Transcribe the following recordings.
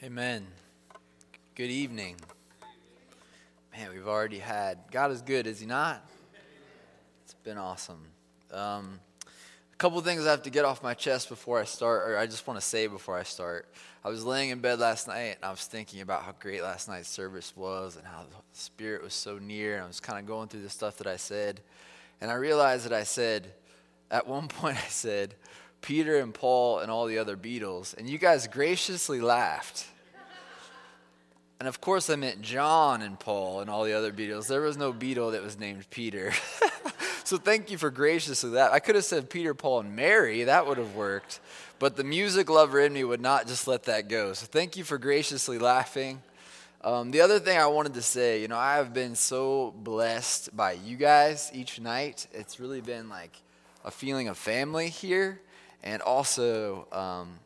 Amen. Good evening. Man, we've already had. God is good, is He not? It's been awesome. Um, a couple things I have to get off my chest before I start, or I just want to say before I start. I was laying in bed last night and I was thinking about how great last night's service was and how the Spirit was so near. And I was kind of going through the stuff that I said. And I realized that I said, at one point, I said, Peter and Paul and all the other Beatles, and you guys graciously laughed. And of course, I meant John and Paul and all the other Beatles. There was no Beatle that was named Peter. so thank you for graciously that. I could have said Peter, Paul, and Mary. That would have worked. But the music lover in me would not just let that go. So thank you for graciously laughing. Um, the other thing I wanted to say, you know, I have been so blessed by you guys each night. It's really been like a feeling of family here and also um,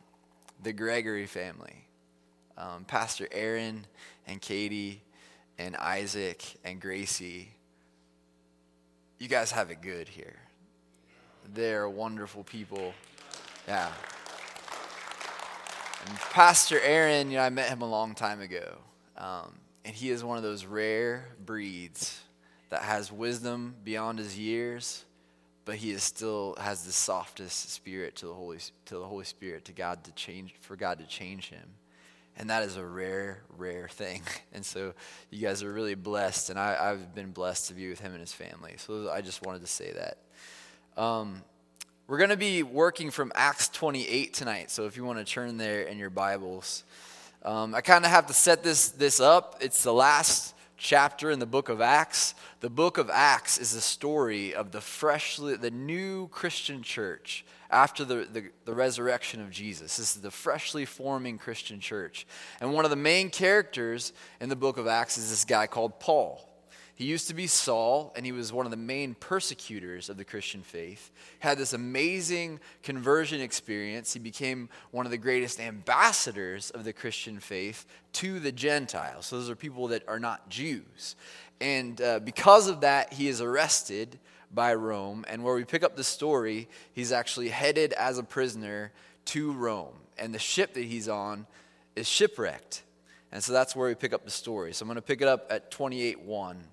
the Gregory family. Um, Pastor Aaron and Katie and Isaac and Gracie, you guys have it good here. They're wonderful people. Yeah. And Pastor Aaron, you know, I met him a long time ago. Um, and he is one of those rare breeds that has wisdom beyond his years but he is still has the softest spirit to the Holy to the Holy Spirit to God to change for God to change him. And that is a rare, rare thing. And so you guys are really blessed, and I, have been blessed to be with him and his family. So I just wanted to say that. Um, we're going to be working from Acts 28 tonight. So if you want to turn there in your Bibles, um, I kind of have to set this this up. It's the last chapter in the book of Acts. The book of Acts is the story of the freshly, the new Christian church after the, the, the, resurrection of Jesus. This is the freshly forming Christian church. And one of the main characters in the book of Acts is this guy called Paul. He used to be Saul, and he was one of the main persecutors of the Christian faith. Had this amazing conversion experience. He became one of the greatest ambassadors of the Christian faith to the Gentiles. So, those are people that are not Jews. And uh, because of that, he is arrested by Rome. And where we pick up the story, he's actually headed as a prisoner to Rome. And the ship that he's on is shipwrecked. And so that's where we pick up the story. So I'm going to pick it up at 28 1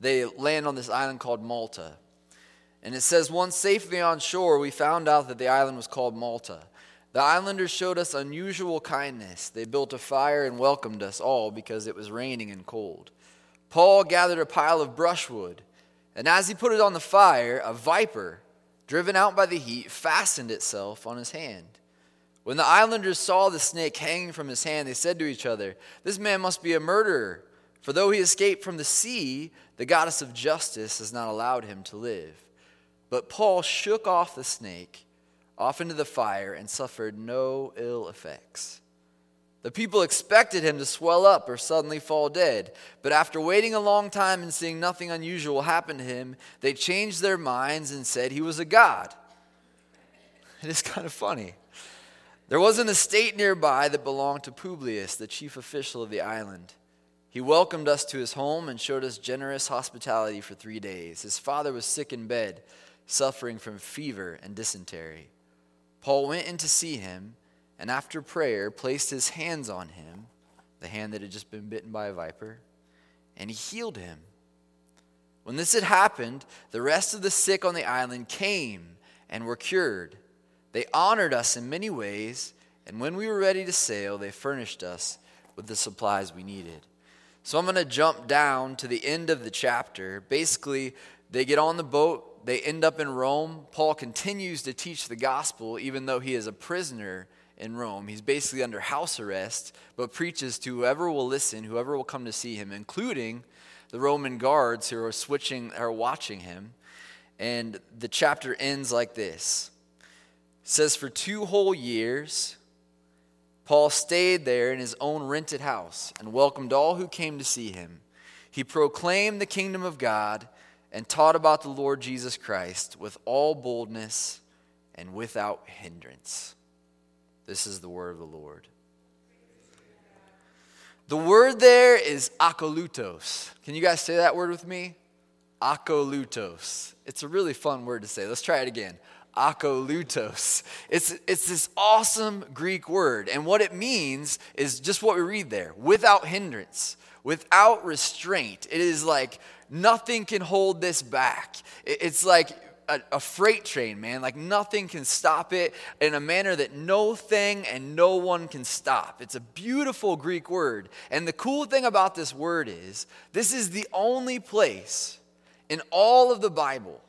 they land on this island called Malta. And it says, once safely on shore, we found out that the island was called Malta. The islanders showed us unusual kindness. They built a fire and welcomed us all because it was raining and cold. Paul gathered a pile of brushwood, and as he put it on the fire, a viper, driven out by the heat, fastened itself on his hand. When the islanders saw the snake hanging from his hand, they said to each other, This man must be a murderer. For though he escaped from the sea, the goddess of justice has not allowed him to live. But Paul shook off the snake off into the fire and suffered no ill effects. The people expected him to swell up or suddenly fall dead, but after waiting a long time and seeing nothing unusual happen to him, they changed their minds and said he was a god. It is kind of funny. There was an estate nearby that belonged to Publius, the chief official of the island. He welcomed us to his home and showed us generous hospitality for three days. His father was sick in bed, suffering from fever and dysentery. Paul went in to see him, and after prayer, placed his hands on him, the hand that had just been bitten by a viper, and he healed him. When this had happened, the rest of the sick on the island came and were cured. They honored us in many ways, and when we were ready to sail, they furnished us with the supplies we needed. So I'm going to jump down to the end of the chapter. Basically, they get on the boat, they end up in Rome. Paul continues to teach the gospel, even though he is a prisoner in Rome. He's basically under house arrest, but preaches to whoever will listen, whoever will come to see him, including the Roman guards who are switching, are watching him. And the chapter ends like this. It says, For two whole years, Paul stayed there in his own rented house and welcomed all who came to see him. He proclaimed the kingdom of God and taught about the Lord Jesus Christ with all boldness and without hindrance. This is the word of the Lord. The word there is akolutos. Can you guys say that word with me? Akolutos. It's a really fun word to say. Let's try it again. Akolutos. It's, it's this awesome Greek word. And what it means is just what we read there without hindrance, without restraint. It is like nothing can hold this back. It's like a, a, freight train, man. Like nothing can stop it in a manner that no thing and no one can stop. It's a beautiful Greek word. And the cool thing about this word is this is the only place in all of the Bible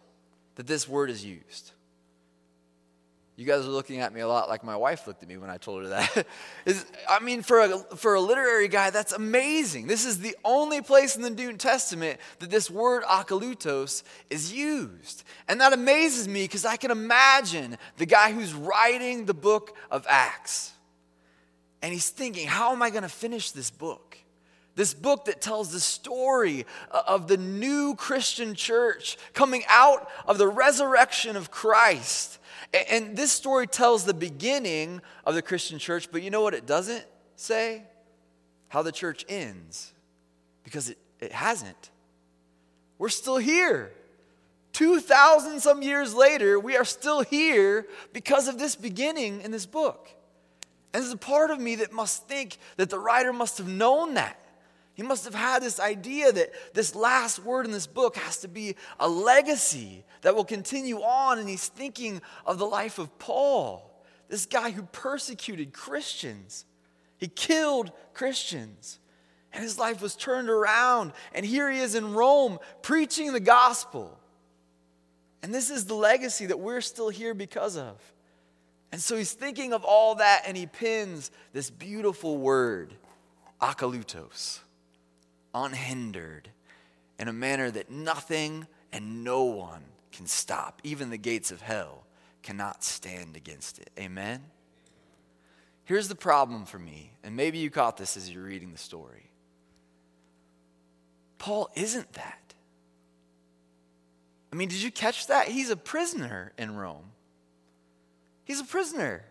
that this word is used. You guys are looking at me a lot like my wife looked at me when I told her that. I mean, for a, for a literary guy, that's amazing. This is the only place in the New Testament that this word akalutos is used. And that amazes me because I can imagine the guy who's writing the book of Acts. And he's thinking, how am I going to finish this book? This book that tells the story of the new Christian church coming out of the resurrection of Christ and this story tells the beginning of the Christian church, but you know what it doesn't say? How the church ends. Because it, it hasn't. We're still here. 2,000 some years later, we are still here because of this beginning in this book. And there's a part of me that must think that the writer must have known that. He must have had this idea that this last word in this book has to be a legacy that will continue on. And he's thinking of the life of Paul, this guy who persecuted Christians. He killed Christians. And his life was turned around. And here he is in Rome preaching the gospel. And this is the legacy that we're still here because of. And so he's thinking of all that and he pins this beautiful word, akalutos unhindered in a manner that nothing and no one can stop. Even the gates of hell cannot stand against it. Amen? Here's the problem for me, and maybe you caught this as you're reading the story. Paul isn't that. I mean, did you catch that? He's a prisoner in Rome. He's a prisoner.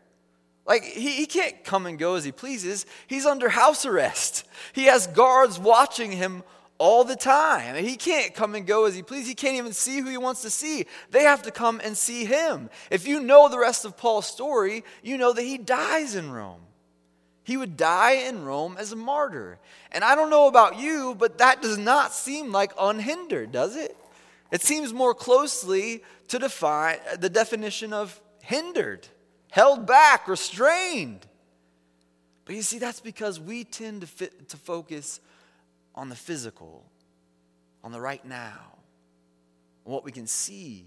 Like, he, he can't come and go as he pleases. He's under house arrest. He has guards watching him all the time. He can't come and go as he pleases. He can't even see who he wants to see. They have to come and see him. If you know the rest of Paul's story, you know that he dies in Rome. He would die in Rome as a martyr. And I don't know about you, but that does not seem like unhindered, does it? It seems more closely to define the definition of hindered held back, restrained. But you see, that's because we tend to, fit, to focus on the physical, on the right now, on what we can see.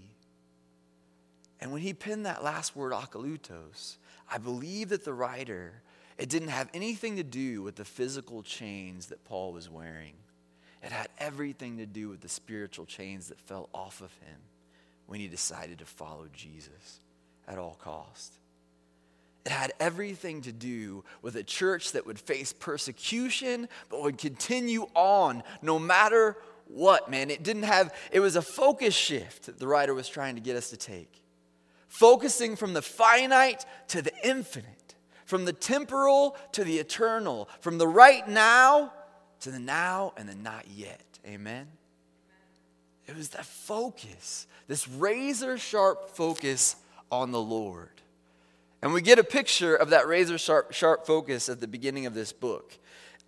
And when he penned that last word, akalutos, I believe that the writer, it didn't have anything to do with the physical chains that Paul was wearing. It had everything to do with the spiritual chains that fell off of him when he decided to follow Jesus at all cost. It had everything to do with a church that would face persecution, but would continue on no matter what, man. It didn't have, it was a focus shift that the writer was trying to get us to take. Focusing from the finite to the infinite, from the temporal to the eternal, from the right now to the now and the not yet. Amen? It was that focus, this razor sharp focus on the Lord. And we get a picture of that razor sharp, sharp focus at the beginning of this book.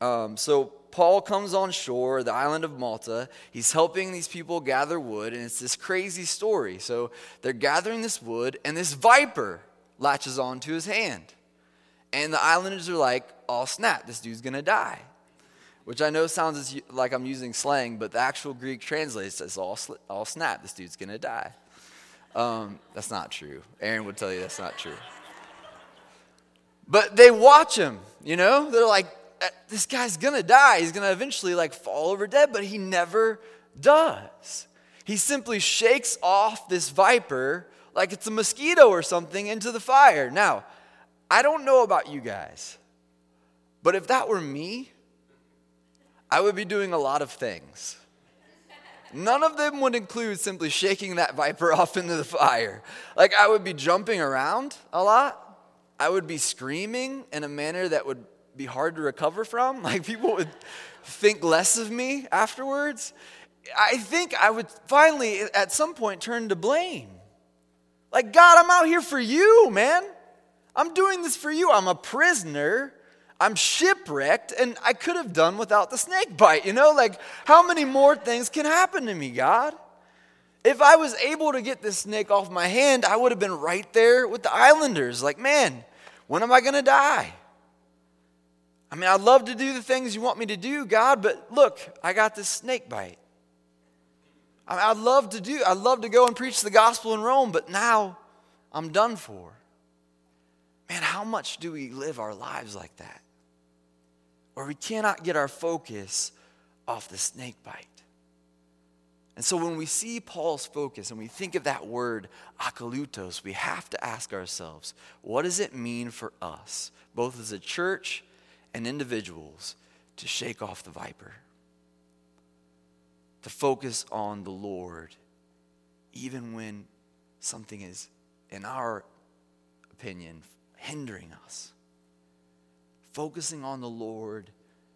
Um, so Paul comes on shore, the island of Malta. He's helping these people gather wood, and it's this crazy story. So they're gathering this wood, and this viper latches onto his hand. And the islanders are like, oh snap, this dude's gonna die. Which I know sounds like I'm using slang, but the actual Greek translates says, all, all snap, this dude's gonna die. Um, that's not true. Aaron would tell you that's not true. But they watch him, you know? They're like, uh, this guy's gonna die. He's gonna eventually like fall over dead, but he never does. He simply shakes off this viper like it's a mosquito or something into the fire. Now, I don't know about you guys, but if that were me, I would be doing a lot of things. None of them would include simply shaking that viper off into the fire. Like, I would be jumping around a lot. I would be screaming in a manner that would be hard to recover from. Like people would think less of me afterwards. I think I would finally, at some point, turn to blame. Like, God, I'm out here for you, man. I'm doing this for you. I'm a prisoner. I'm shipwrecked, and I could have done without the snake bite. You know, like, how many more things can happen to me, God? If I was able to get this snake off my hand, I would have been right there with the islanders. Like, man, when am I going to die? I mean, I'd love to do the things you want me to do, God, but look, I got this snake bite. I mean, I'd love to do, I'd love to go and preach the gospel in Rome, but now I'm done for. Man, how much do we live our lives like that? Where we cannot get our focus off the snake bite. And so when we see Paul's focus and we think of that word, akalutos, we have to ask ourselves, what does it mean for us, both as a church and individuals, to shake off the viper? To focus on the Lord, even when something is, in our opinion, hindering us. Focusing on the Lord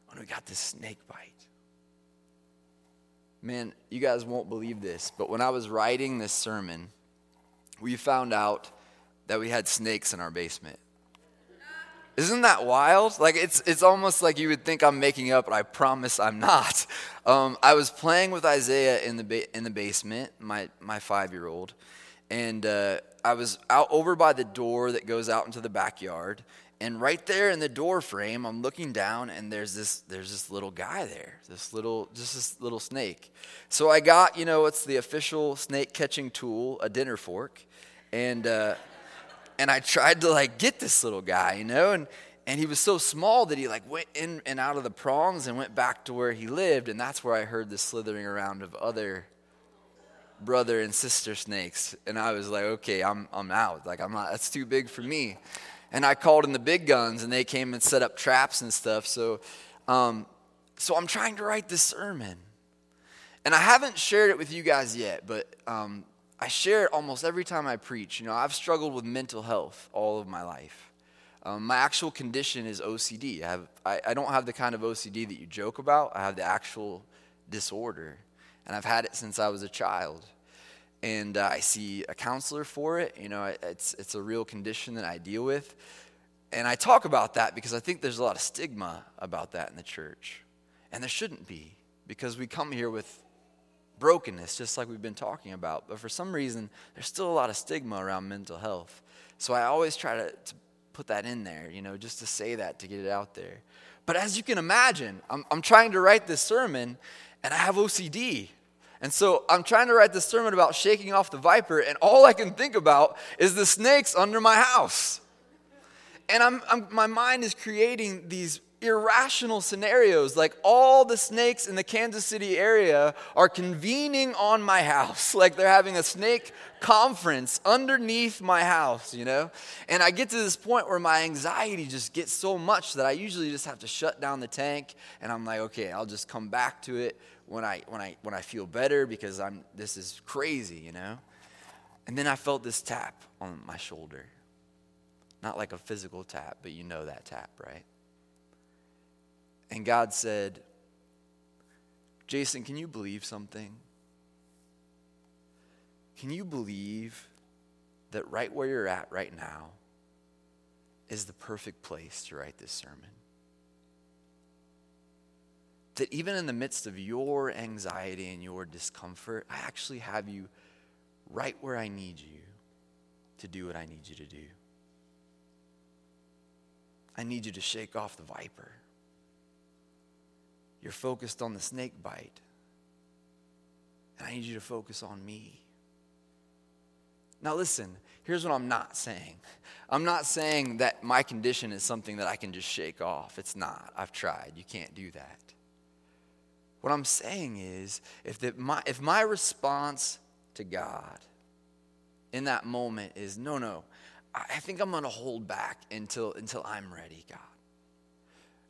when we got this snake bite. Man, you guys won't believe this, but when I was writing this sermon, we found out that we had snakes in our basement. Isn't that wild? Like it's it's almost like you would think I'm making up, but I promise I'm not. Um, I was playing with Isaiah in the ba- in the basement, my my five year old, and uh, I was out over by the door that goes out into the backyard, and right there in the door frame, I'm looking down, and there's this there's this little guy there, this little just this little snake. So I got you know it's the official snake catching tool, a dinner fork, and uh, and I tried to like get this little guy, you know, and and he was so small that he like went in and out of the prongs and went back to where he lived, and that's where I heard the slithering around of other brother and sister snakes, and I was like, okay, I'm I'm out. Like I'm not. That's too big for me. And I called in the big guns, and they came and set up traps and stuff. So, um, so I'm trying to write this sermon, and I haven't shared it with you guys yet, but um, I share it almost every time I preach. You know, I've struggled with mental health all of my life. Um, my actual condition is OCD. I, have, I, I don't have the kind of OCD that you joke about. I have the actual disorder, and I've had it since I was a child and uh, I see a counselor for it. You know, it's, it's a real condition that I deal with. And I talk about that because I think there's a lot of stigma about that in the church. And there shouldn't be because we come here with brokenness, just like we've been talking about. But for some reason, there's still a lot of stigma around mental health. So I always try to, to put that in there, you know, just to say that, to get it out there. But as you can imagine, I'm, I'm trying to write this sermon and I have OCD. And so I'm trying to write this sermon about shaking off the viper, and all I can think about is the snakes under my house. And I'm, I'm, my mind is creating these irrational scenarios. Like all the snakes in the Kansas City area are convening on my house. Like they're having a snake conference underneath my house, you know? And I get to this point where my anxiety just gets so much that I usually just have to shut down the tank and I'm like, okay, I'll just come back to it when I when I when I feel better because I'm this is crazy, you know? And then I felt this tap on my shoulder. Not like a physical tap, but you know that tap, right? And God said, Jason, can you believe something? Can you believe that right where you're at right now is the perfect place to write this sermon? That even in the midst of your anxiety and your discomfort, I actually have you right where I need you to do what I need you to do. I need you to shake off the viper. You're focused on the snake bite. And I need you to focus on me. Now, listen, here's what I'm not saying. I'm not saying that my condition is something that I can just shake off. It's not. I've tried. You can't do that. What I'm saying is, if, the, my, if my response to God in that moment is, no, no, I think I'm going to hold back until, until I'm ready, God.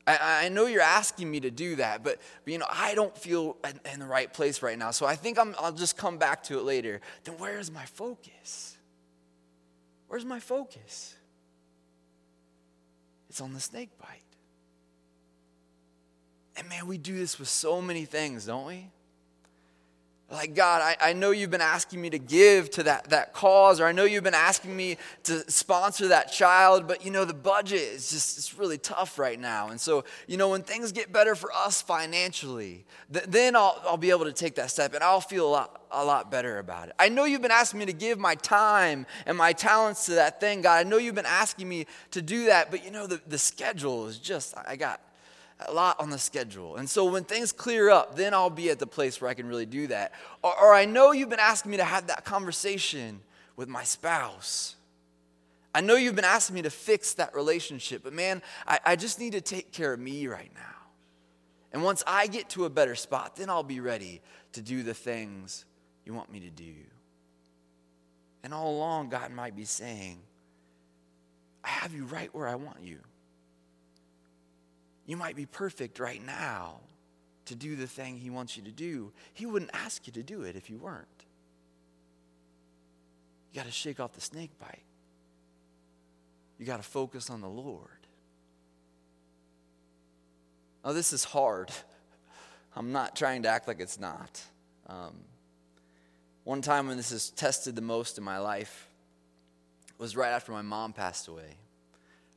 I, I, know you're asking me to do that, but, but you know, I don't feel in, in, the right place right now. So I think I'm, I'll just come back to it later. Then where's my focus? Where's my focus? It's on the snake bite. And man, we do this with so many things, don't we? Like, God, I, I know you've been asking me to give to that, that cause, or I know you've been asking me to sponsor that child, but you know, the budget is just it's really tough right now. And so, you know, when things get better for us financially, th- then I'll, I'll be able to take that step and I'll feel a lot, a lot better about it. I know you've been asking me to give my time and my talents to that thing, God. I know you've been asking me to do that, but you know, the, the schedule is just, I got a lot on the schedule. And so when things clear up, then I'll be at the place where I can really do that. Or, or, I know you've been asking me to have that conversation with my spouse. I know you've been asking me to fix that relationship, but man, I, I just need to take care of me right now. And once I get to a better spot, then I'll be ready to do the things you want me to do. And all along, God might be saying, I have you right where I want you. You might be perfect right now to do the thing He wants you to do. He wouldn't ask you to do it if you weren't. You got to shake off the snake bite. You got to focus on the Lord. Now, this is hard. I'm not trying to act like it's not. Um, one time when this is tested the most in my life was right after my mom passed away.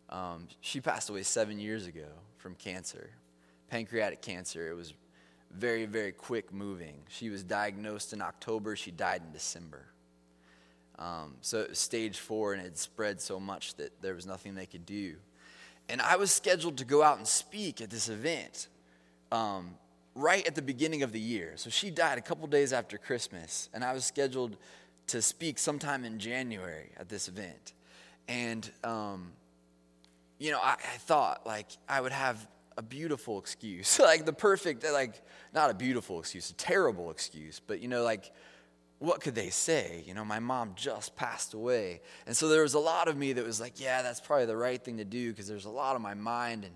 Um, she passed away seven years ago from cancer, pancreatic cancer. It was very, very quick moving. She was diagnosed in October, she died in December. Um, so it was stage four, and it spread so much that there was nothing they could do. And I was scheduled to go out and speak at this event um, right at the beginning of the year. So she died a couple days after Christmas, and I was scheduled to speak sometime in January at this event. And um, you know, I, I thought like I would have a beautiful excuse, like the perfect, like not a beautiful excuse, a terrible excuse, but you know, like what could they say? You know, my mom just passed away. And so there was a lot of me that was like, yeah, that's probably the right thing to do because there's a lot on my mind and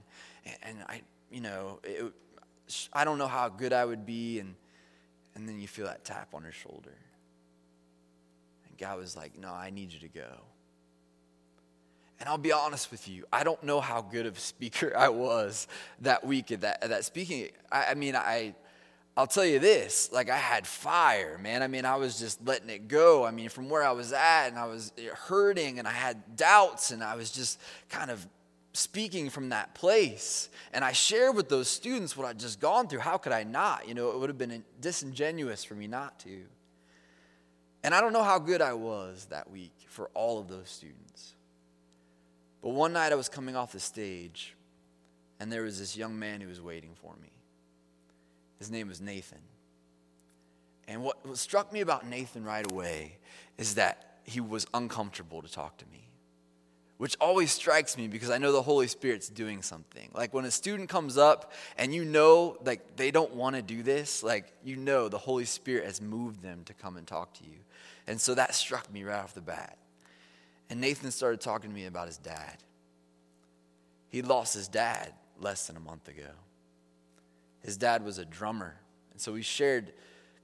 and I, you know, it, I don't know how good I would be and and then you feel that tap on your shoulder. And God was like, "No, I need you to go." And I'll be honest with you, I don't know how good of a speaker I was that week at that, at that speaking. I, I mean, I, I'll tell you this, like I had fire, man. I mean, I was just letting it go. I mean, from where I was at, and I was hurting, and I had doubts, and I was just kind of speaking from that place. And I shared with those students what I'd just gone through. How could I not? You know, it would have been disingenuous for me not to. And I don't know how good I was that week for all of those students. But one night I was coming off the stage, and there was this young man who was waiting for me. His name was Nathan. And what, what struck me about Nathan right away is that he was uncomfortable to talk to me which always strikes me because I know the Holy Spirit's doing something. Like when a student comes up and you know like they don't want to do this, like you know the Holy Spirit has moved them to come and talk to you. And so that struck me right off the bat. And Nathan started talking to me about his dad. He lost his dad less than a month ago. His dad was a drummer. And so we shared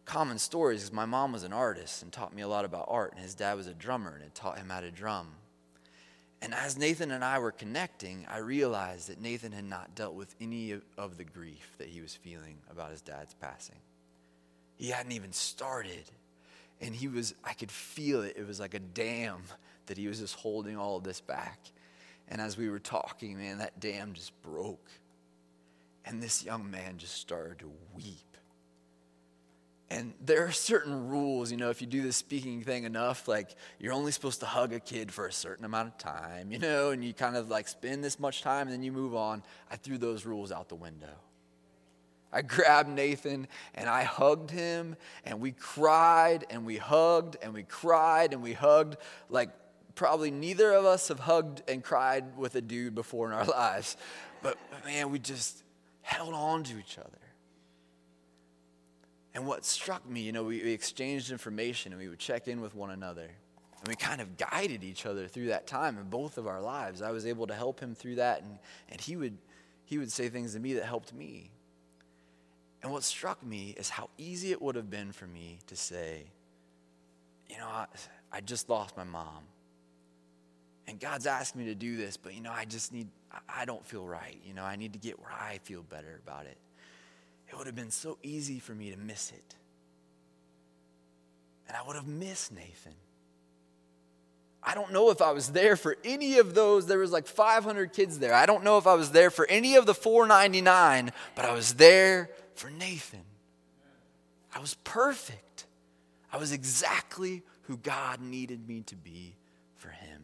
common stories because my mom was an artist and taught me a lot about art, and his dad was a drummer and it taught him how to drum. And as Nathan and I were connecting, I realized that Nathan had not dealt with any of the grief that he was feeling about his dad's passing. He hadn't even started. And he was, I could feel it. It was like a dam that he was just holding all of this back. And as we were talking, man, that dam just broke. And this young man just started to weep. And there are certain rules, you know, if you do this speaking thing enough, like you're only supposed to hug a kid for a certain amount of time, you know, and you kind of like spend this much time and then you move on. I threw those rules out the window. I grabbed Nathan and I hugged him and we cried and we hugged and we cried and we hugged like probably neither of us have hugged and cried with a dude before in our lives. But man, we just held on to each other. And what struck me, you know, we, we exchanged information and we would check in with one another. And we kind of guided each other through that time in both of our lives. I was able to help him through that, and, and he, would, he would say things to me that helped me. And what struck me is how easy it would have been for me to say, you know, I, I just lost my mom and God's asked me to do this, but you know, I just need, I don't feel right. You know, I need to get where I feel better about it. It would have been so easy for me to miss it. and I would have missed Nathan. I don't know if I was there for any of those. There was like 500 kids there. I don't know if I was there for any of the 499, but I was there for Nathan. I was perfect. I was exactly who God needed me to be for him.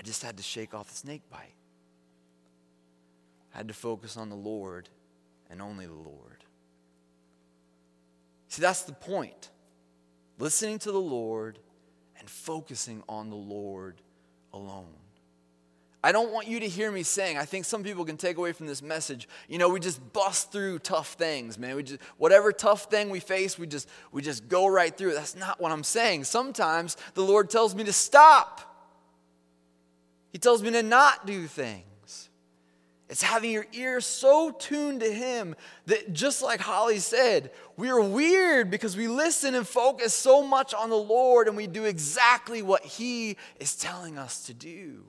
I just had to shake off the snake bite. I had to focus on the Lord and only the Lord. See, that's the point. Listening to the Lord and focusing on the Lord alone. I don't want you to hear me saying, I think some people can take away from this message, you know, we just bust through tough things, man. We just whatever tough thing we face, we just we just go right through. That's not what I'm saying. Sometimes the Lord tells me to stop. He tells me to not do things. It's having your ear so tuned to Him that, just like Holly said, we are weird because we listen and focus so much on the Lord and we do exactly what He is telling us to do.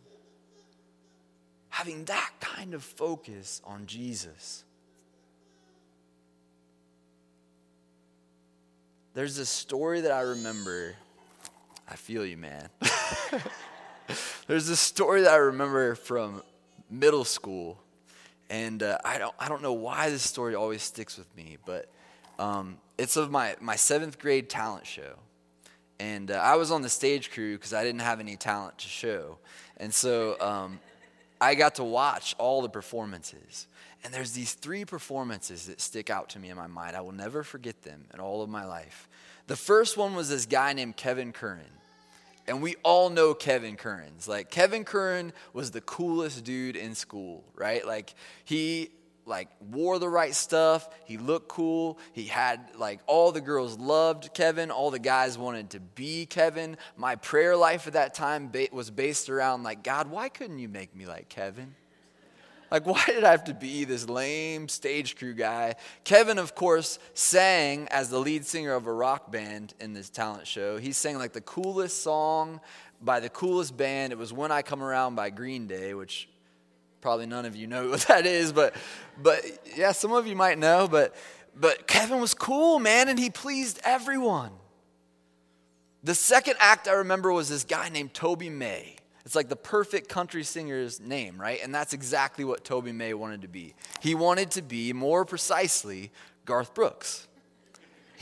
Having that kind of focus on Jesus. There's a story that I remember. I feel you, man. There's a story that I remember from middle school and uh, I, don't, I don't know why this story always sticks with me, but um, it's of my, my seventh grade talent show. And uh, I was on the stage crew because I didn't have any talent to show. And so um, I got to watch all the performances. And there's these three performances that stick out to me in my mind. I will never forget them in all of my life. The first one was this guy named Kevin Curran. And we all know Kevin Currens. Like Kevin Curran was the coolest dude in school, right? Like he like wore the right stuff. He looked cool. He had like all the girls loved Kevin. All the guys wanted to be Kevin. My prayer life at that time was based around like God, why couldn't you make me like Kevin? Like, why did I have to be this lame stage crew guy? Kevin, of course, sang as the lead singer of a rock band in this talent show. He sang like the coolest song by the coolest band. It was When I Come Around by Green Day, which probably none of you know what that is, but but yeah, some of you might know, but but Kevin was cool, man, and he pleased everyone. The second act I remember was this guy named Toby May. It's like the perfect country singer's name, right? And that's exactly what Toby May wanted to be. He wanted to be, more precisely, Garth Brooks.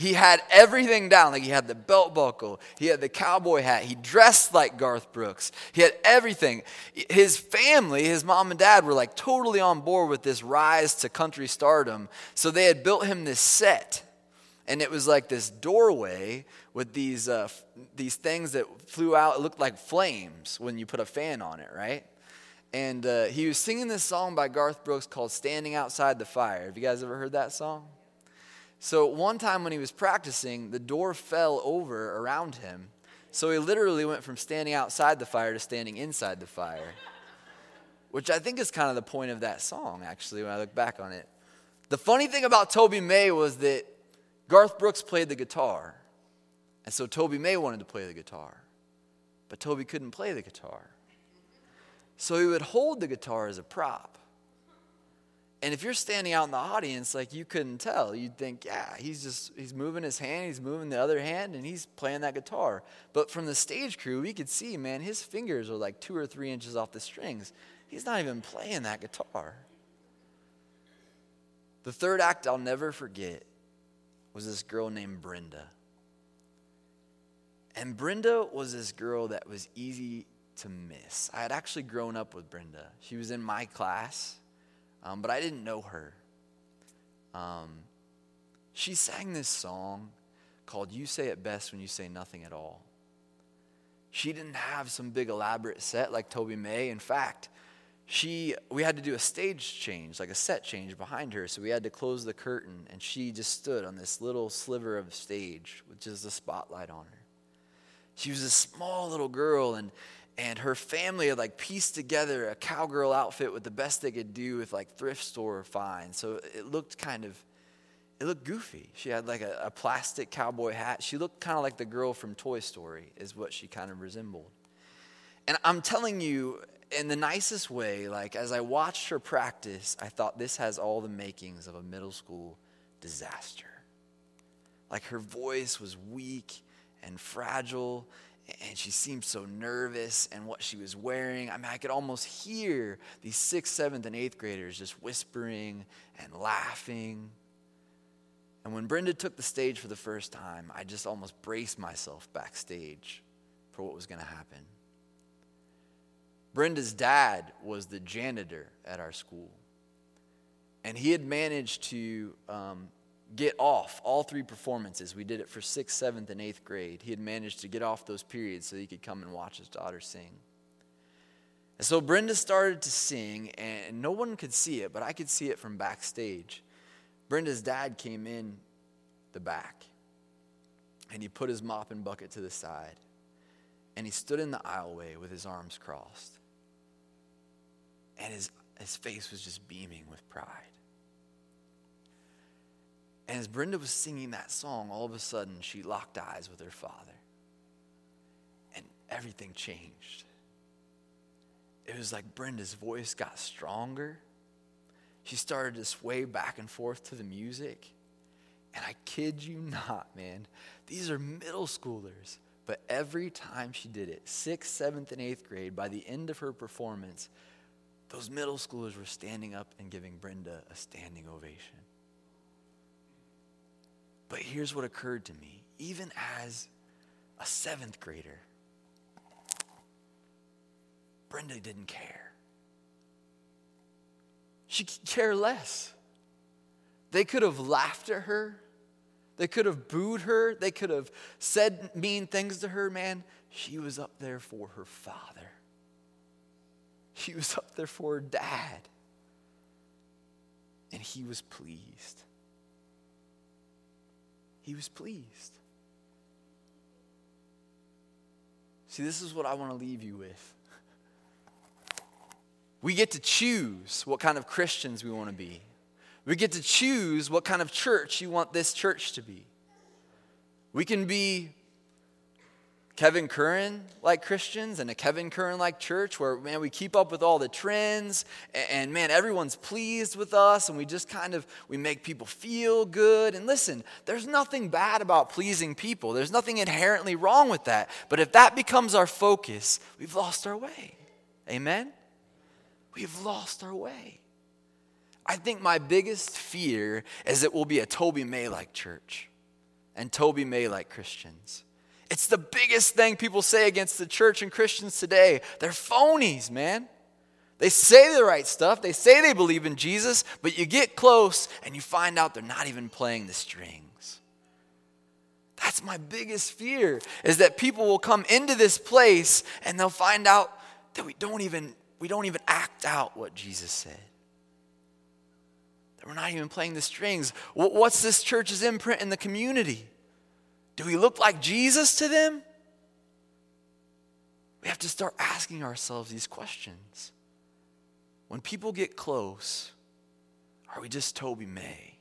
He had everything down. Like he had the belt buckle, he had the cowboy hat, he dressed like Garth Brooks, he had everything. His family, his mom and dad, were like totally on board with this rise to country stardom. So they had built him this set. And it was like this doorway with these, uh, these things that flew out. It looked like flames when you put a fan on it, right? And uh, he was singing this song by Garth Brooks called Standing Outside the Fire. Have you guys ever heard that song? So one time when he was practicing, the door fell over around him. So he literally went from standing outside the fire to standing inside the fire, which I think is kind of the point of that song, actually, when I look back on it. The funny thing about Toby May was that Garth Brooks played the guitar. And so Toby May wanted to play the guitar, but Toby couldn't play the guitar. So he would hold the guitar as a prop. And if you're standing out in the audience, like you couldn't tell, you'd think, yeah, he's just he's moving his hand, he's moving the other hand, and he's playing that guitar. But from the stage crew, we could see, man, his fingers are like two or three inches off the strings. He's not even playing that guitar. The third act I'll never forget was this girl named Brenda. And Brenda was this girl that was easy to miss. I had actually grown up with Brenda. She was in my class, um, but I didn't know her. Um, she sang this song called You Say It Best When You Say Nothing at All. She didn't have some big elaborate set like Toby May. In fact, she we had to do a stage change, like a set change behind her. So we had to close the curtain, and she just stood on this little sliver of stage with just a spotlight on her. She was a small little girl, and and her family had like pieced together a cowgirl outfit with the best they could do with like thrift store finds. So it looked kind of, it looked goofy. She had like a, a plastic cowboy hat. She looked kind of like the girl from Toy Story, is what she kind of resembled. And I'm telling you, in the nicest way, like as I watched her practice, I thought this has all the makings of a middle school disaster. Like her voice was weak and fragile, and she seemed so nervous and what she was wearing. I mean, I could almost hear these sixth, seventh, and eighth graders just whispering and laughing. And when Brenda took the stage for the first time, I just almost braced myself backstage for what was going to happen. Brenda's dad was the janitor at our school. And he had managed to um, get off all three performances. We did it for sixth, seventh, and eighth grade. He had managed to get off those periods so he could come and watch his daughter sing. And so Brenda started to sing, and no one could see it, but I could see it from backstage. Brenda's dad came in the back, and he put his mop and bucket to the side, and he stood in the aisleway with his arms crossed. And his, his face was just beaming with pride. And as Brenda was singing that song, all of a sudden she locked eyes with her father. And everything changed. It was like Brenda's voice got stronger. She started to sway back and forth to the music. And I kid you not, man, these are middle schoolers. But every time she did it, sixth, seventh, and eighth grade, by the end of her performance, those middle schoolers were standing up and giving Brenda a standing ovation. But here's what occurred to me even as a seventh grader, Brenda didn't care. She could care less. They could have laughed at her. They could have booed her. They could have said mean things to her, man. She was up there for her father. She was up there for her dad. And he was pleased he was pleased. See, this is what I want to leave you with. We get to choose what kind of Christians we want to be. We get to choose what kind of church you want this church to be. We can be Kevin Curran like Christians and a Kevin Curran like church where, man, we keep up with all the trends and, man, everyone's pleased with us and we just kind of, we make people feel good. And listen, there's nothing bad about pleasing people. There's nothing inherently wrong with that. But if that becomes our focus, we've lost our way. Amen? We've lost our way. I think my biggest fear is that we'll be a Toby May like church and Toby May like Christians it's the biggest thing people say against the church and Christians today. They're phonies, man. They say the right stuff, they say they believe in Jesus, but you get close and you find out they're not even playing the strings. That's my biggest fear is that people will come into this place and they'll find out that we don't even we don't even act out what Jesus said. That we're not even playing the strings. What's this church's imprint in the community? Do we look like Jesus to them? We have to start asking ourselves these questions. When people get close, are we just Toby May?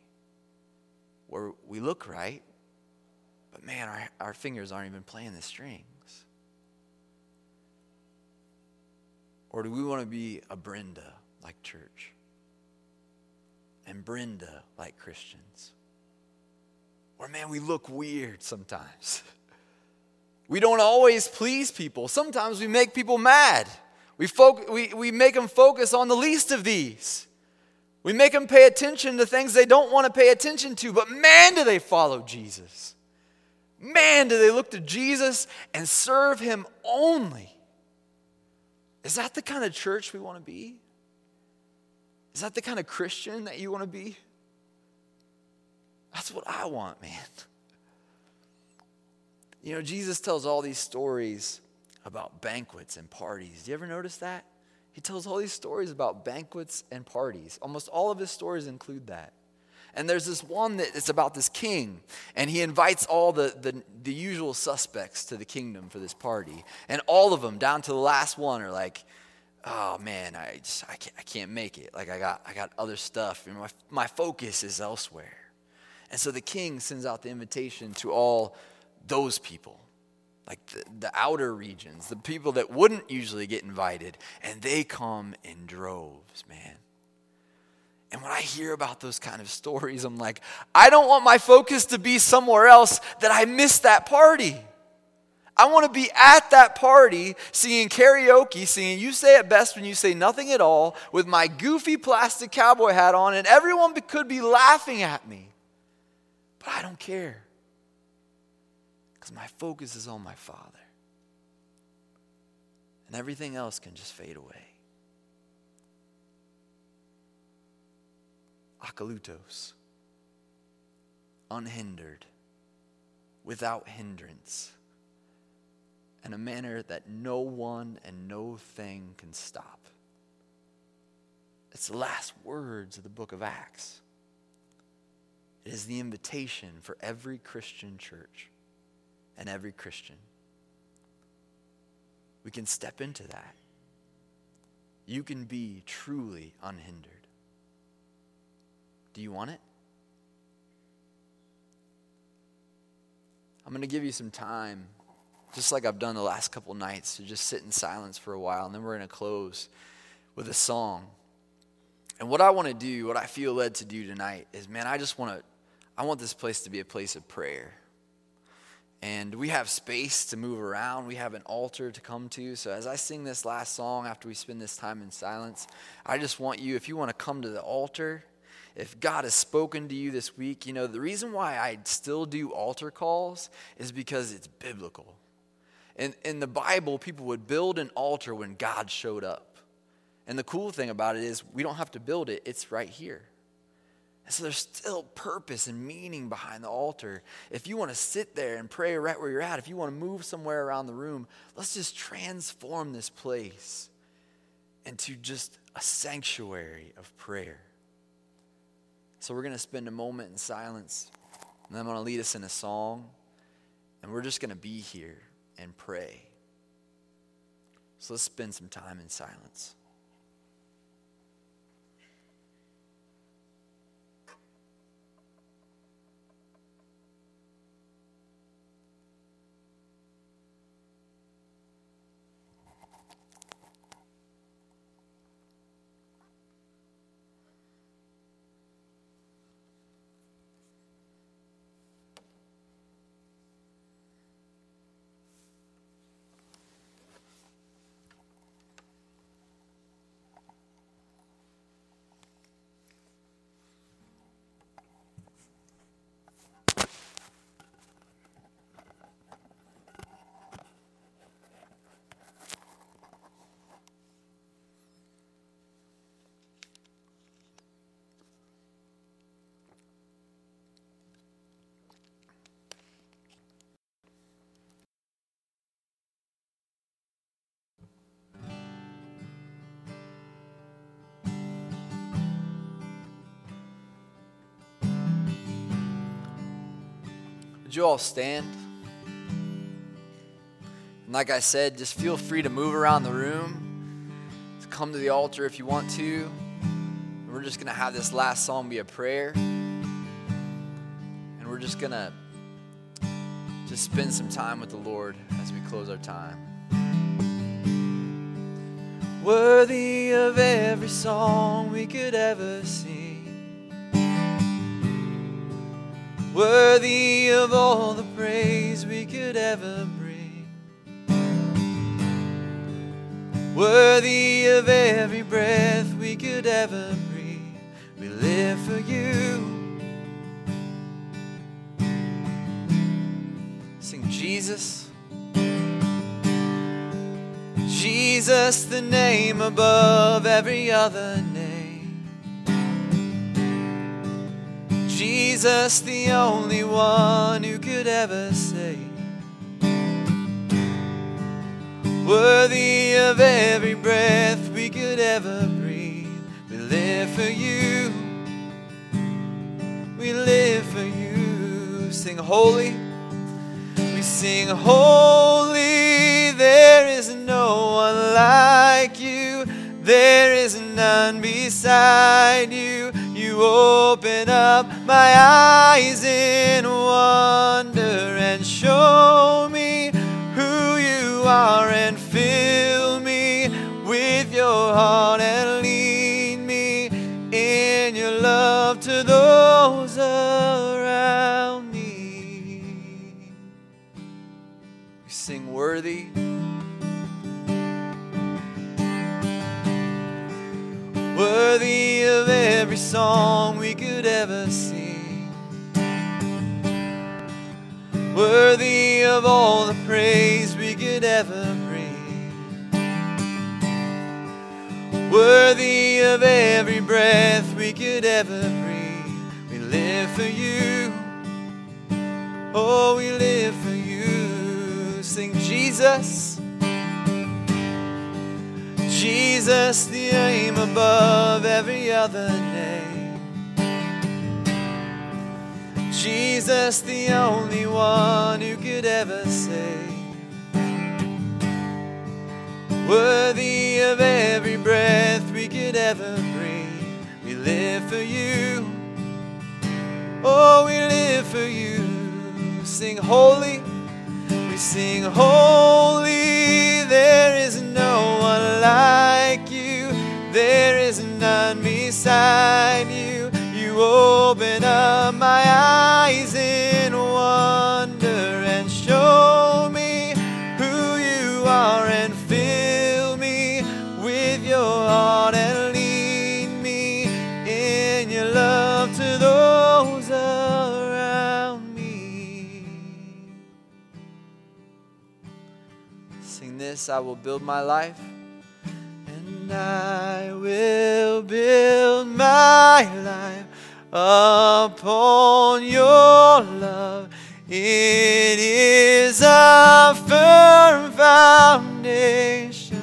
Where we look right, but man, our, our fingers aren't even playing the strings. Or do we want to be a Brenda like church? And Brenda like Christians? Or, man, we look weird sometimes. We don't always please people. Sometimes we make people mad. We, fo- we, we make them focus on the least of these. We make them pay attention to things they don't want to pay attention to. But man, do they follow Jesus. Man, do they look to Jesus and serve him only. Is that the kind of church we want to be? Is that the kind of Christian that you want to be? That's what I want, man. You know, Jesus tells all these stories about banquets and parties. Do you ever notice that? He tells all these stories about banquets and parties. Almost all of his stories include that. And there's this one that it's about this king, and he invites all the, the, the usual suspects to the kingdom for this party. And all of them, down to the last one, are like, oh man, I just I can't, I can't make it. Like I got I got other stuff, and my, my focus is elsewhere. And so the king sends out the invitation to all those people, like the, the outer regions, the people that wouldn't usually get invited, and they come in droves, man. And when I hear about those kind of stories, I'm like, I don't want my focus to be somewhere else that I missed that party. I want to be at that party singing karaoke, singing You Say It Best When You Say Nothing at All with my goofy plastic cowboy hat on, and everyone could be laughing at me. But I don't care because my focus is on my Father. And everything else can just fade away. Akolutos, unhindered, without hindrance in a manner that no one and no thing can stop. It's the last words of the book of Acts. It is the invitation for every Christian church and every Christian. We can step into that. You can be truly unhindered. Do you want it? I'm going to give you some time just like I've done the last couple nights, to just sit in silence for a while, and then we're going to close with a song. And what I want to do, what I feel led to do tonight is, man, I just want to, I want this place to be a place of prayer. And we have space to move around. We have an altar to come to. So as I sing this last song after we spend this time in silence, I just want you, if you want to come to the altar, if God has spoken to you this week, you know, the reason why I still do altar calls is because it's biblical. In, in the Bible, people would build an altar when God showed up. And the cool thing about it is, we don't have to build it, it's right here. And so there's still purpose and meaning behind the altar. If you want to sit there and pray right where you're at, if you want to move somewhere around the room, let's just transform this place into just a sanctuary of prayer. So we're going to spend a moment in silence, and I'm going to lead us in a song, and we're just going to be here and pray. So let's spend some time in silence. Would you all stand? And like I said, just feel free to move around the room, to come to the altar if you want to. We're just going to have this last song be a prayer. And we're just going to just spend some time with the Lord as we close our time. Worthy of every song we could ever sing worthy of all the praise we could ever bring, worthy of every breath we could ever breathe. We live for you. Sing Jesus. Jesus, the name above every other name. Jesus, the only one who could ever save. Worthy of every breath we could ever breathe. We live for you. We live for you. Sing holy. We sing holy. There is no one like you. There is none beside you open up my eyes in wonder and show me who you are and fill me with your heart and lead me in your love to those around me. We sing worthy. Worthy song we could ever sing. Worthy of all the praise we could ever bring. Worthy of every breath we could ever breathe. We live for you. Oh, we live for you. Sing Jesus. Jesus, the aim above every other name. Jesus, the only one who could ever save. Worthy of every breath we could ever breathe. We live for you. Oh, we live for you. Sing holy. We sing holy. There is no one like beside you. You open up my eyes in wonder and show me who you are and fill me with your heart and lead me in your love to those around me. Sing this I will build my life, and I will build my life upon your love. It is a firm foundation,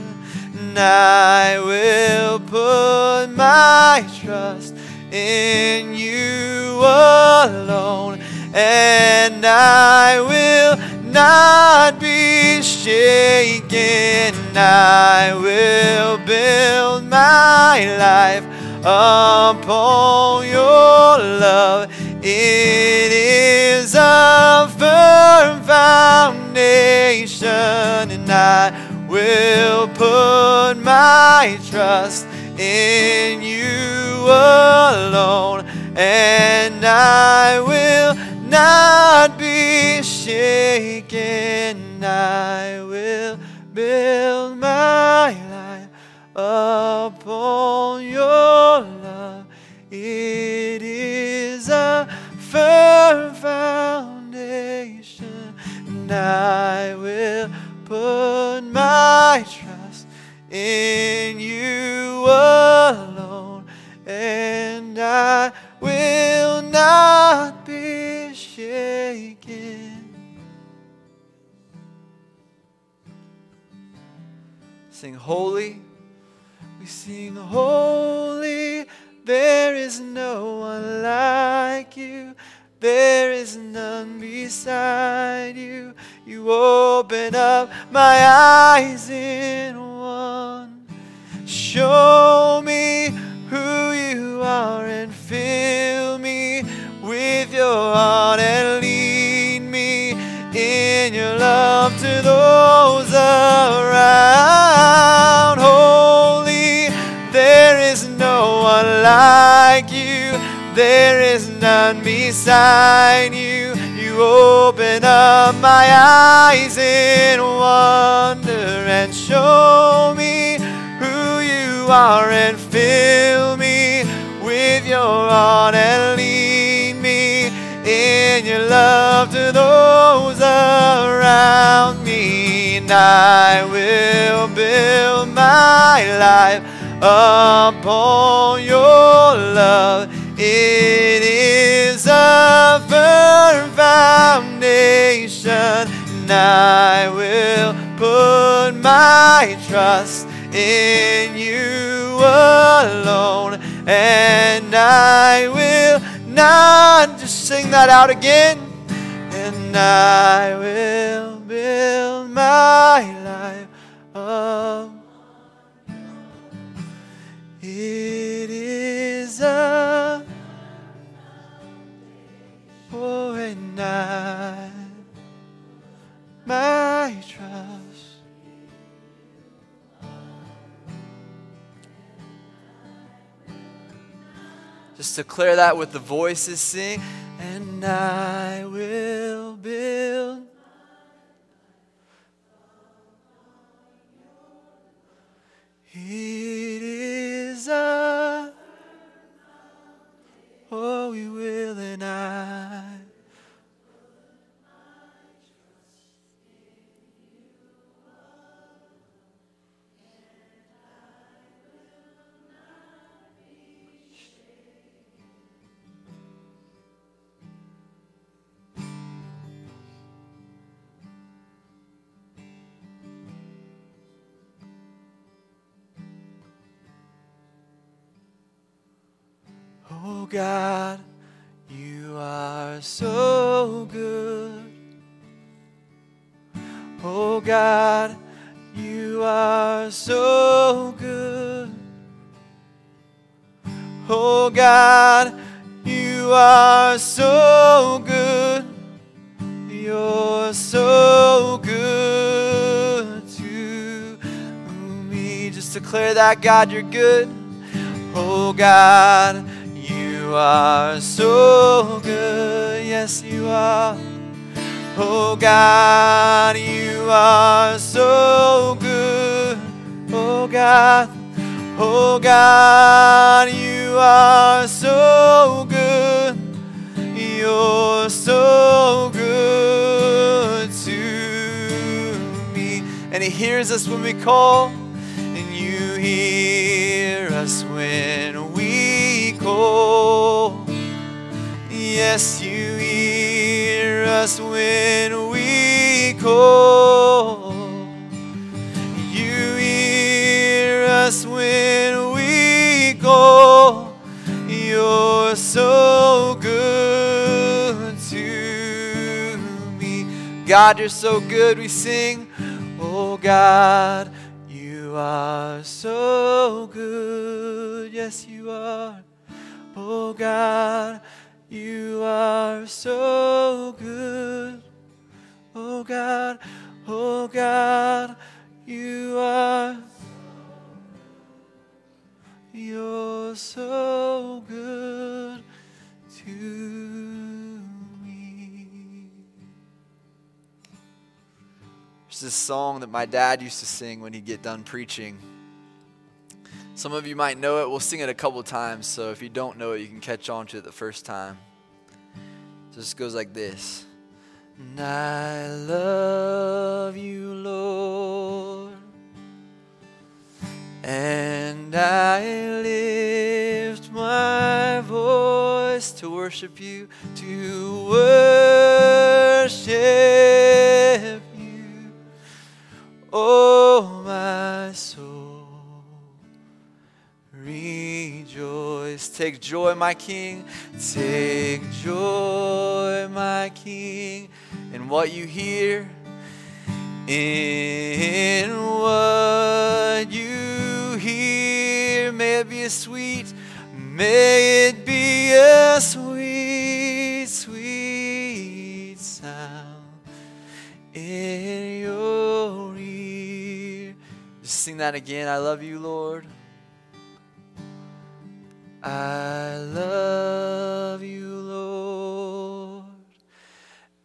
and I will put my trust in you alone, and I will not be shaken. I will build my life upon your love. It is a firm foundation, and I will put my trust in you alone, and I will not be shaken. I will build my life upon your love. It is a firm foundation, and I will put my trust in you alone, and I will not be shaken. Sing holy, we sing holy. There is no one like you. There is none beside you. You open up my eyes in one. Show There is none beside you. You open up my eyes in wonder and show me who you are and fill me with your heart and lead me in your love to those around me. And I will build my life upon your love. It is a firm foundation, and I will put my trust in you alone, and I will not just sing that out again, and I will my trust. Just declare that with the voices. Sing, and I will that, God, you're good. Oh God, you are so good. Yes, you are. Oh God, you are so good. Oh God, oh God, you are so good. You're so good to me. And He hears us when we call, hear us when we call. Yes, you hear us when we call. You hear us when we call. You're so good to me. God, you're so good. We sing, Oh God, are so good. Yes, you are. Oh God, you are so good. Oh God, oh God, you are. You're so good to There's this song that my dad used to sing when he'd get done preaching. Some of you might know it. We'll sing it a couple times, so if you don't know it, you can catch on to it the first time. So this goes like this. And I love you, Lord, and I lift my voice to worship you, to worship oh my soul. Rejoice. Take joy, my King. Take joy, my King, in what you hear, in what you hear. May it be a sweet, may it be a sweet, sing that again. I love you, Lord. I love you, Lord,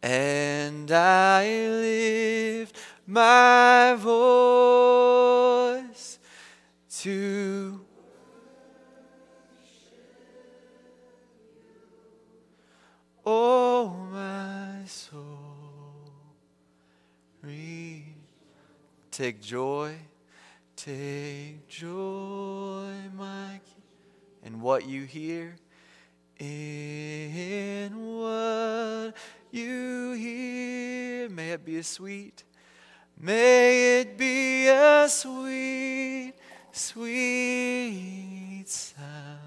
and I lift my voice to Oh, my soul. Take joy, take joy, my King, in what you hear, in what you hear. May it be a sweet, may it be a sweet, sweet sound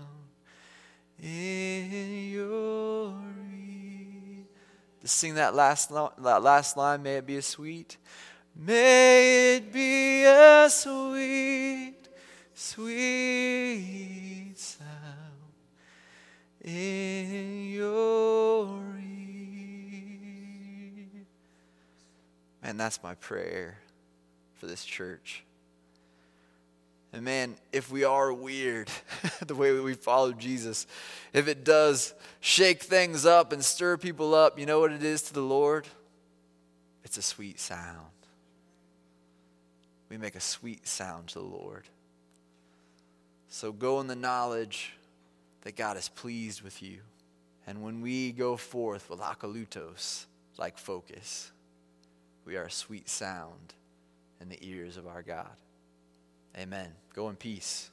in your ear. To sing that last, that last line, may it be a sweet, may it be a sweet, sweet sound in your ear. Man, that's my prayer for this church. And man, if we are weird, the way we follow Jesus, if it does shake things up and stir people up, you know what it is to the Lord? It's a sweet sound. We make a sweet sound to the Lord. So go in the knowledge that God is pleased with you. And when we go forth with akolutos, like focus, we are a sweet sound in the ears of our God. Amen. Go in peace.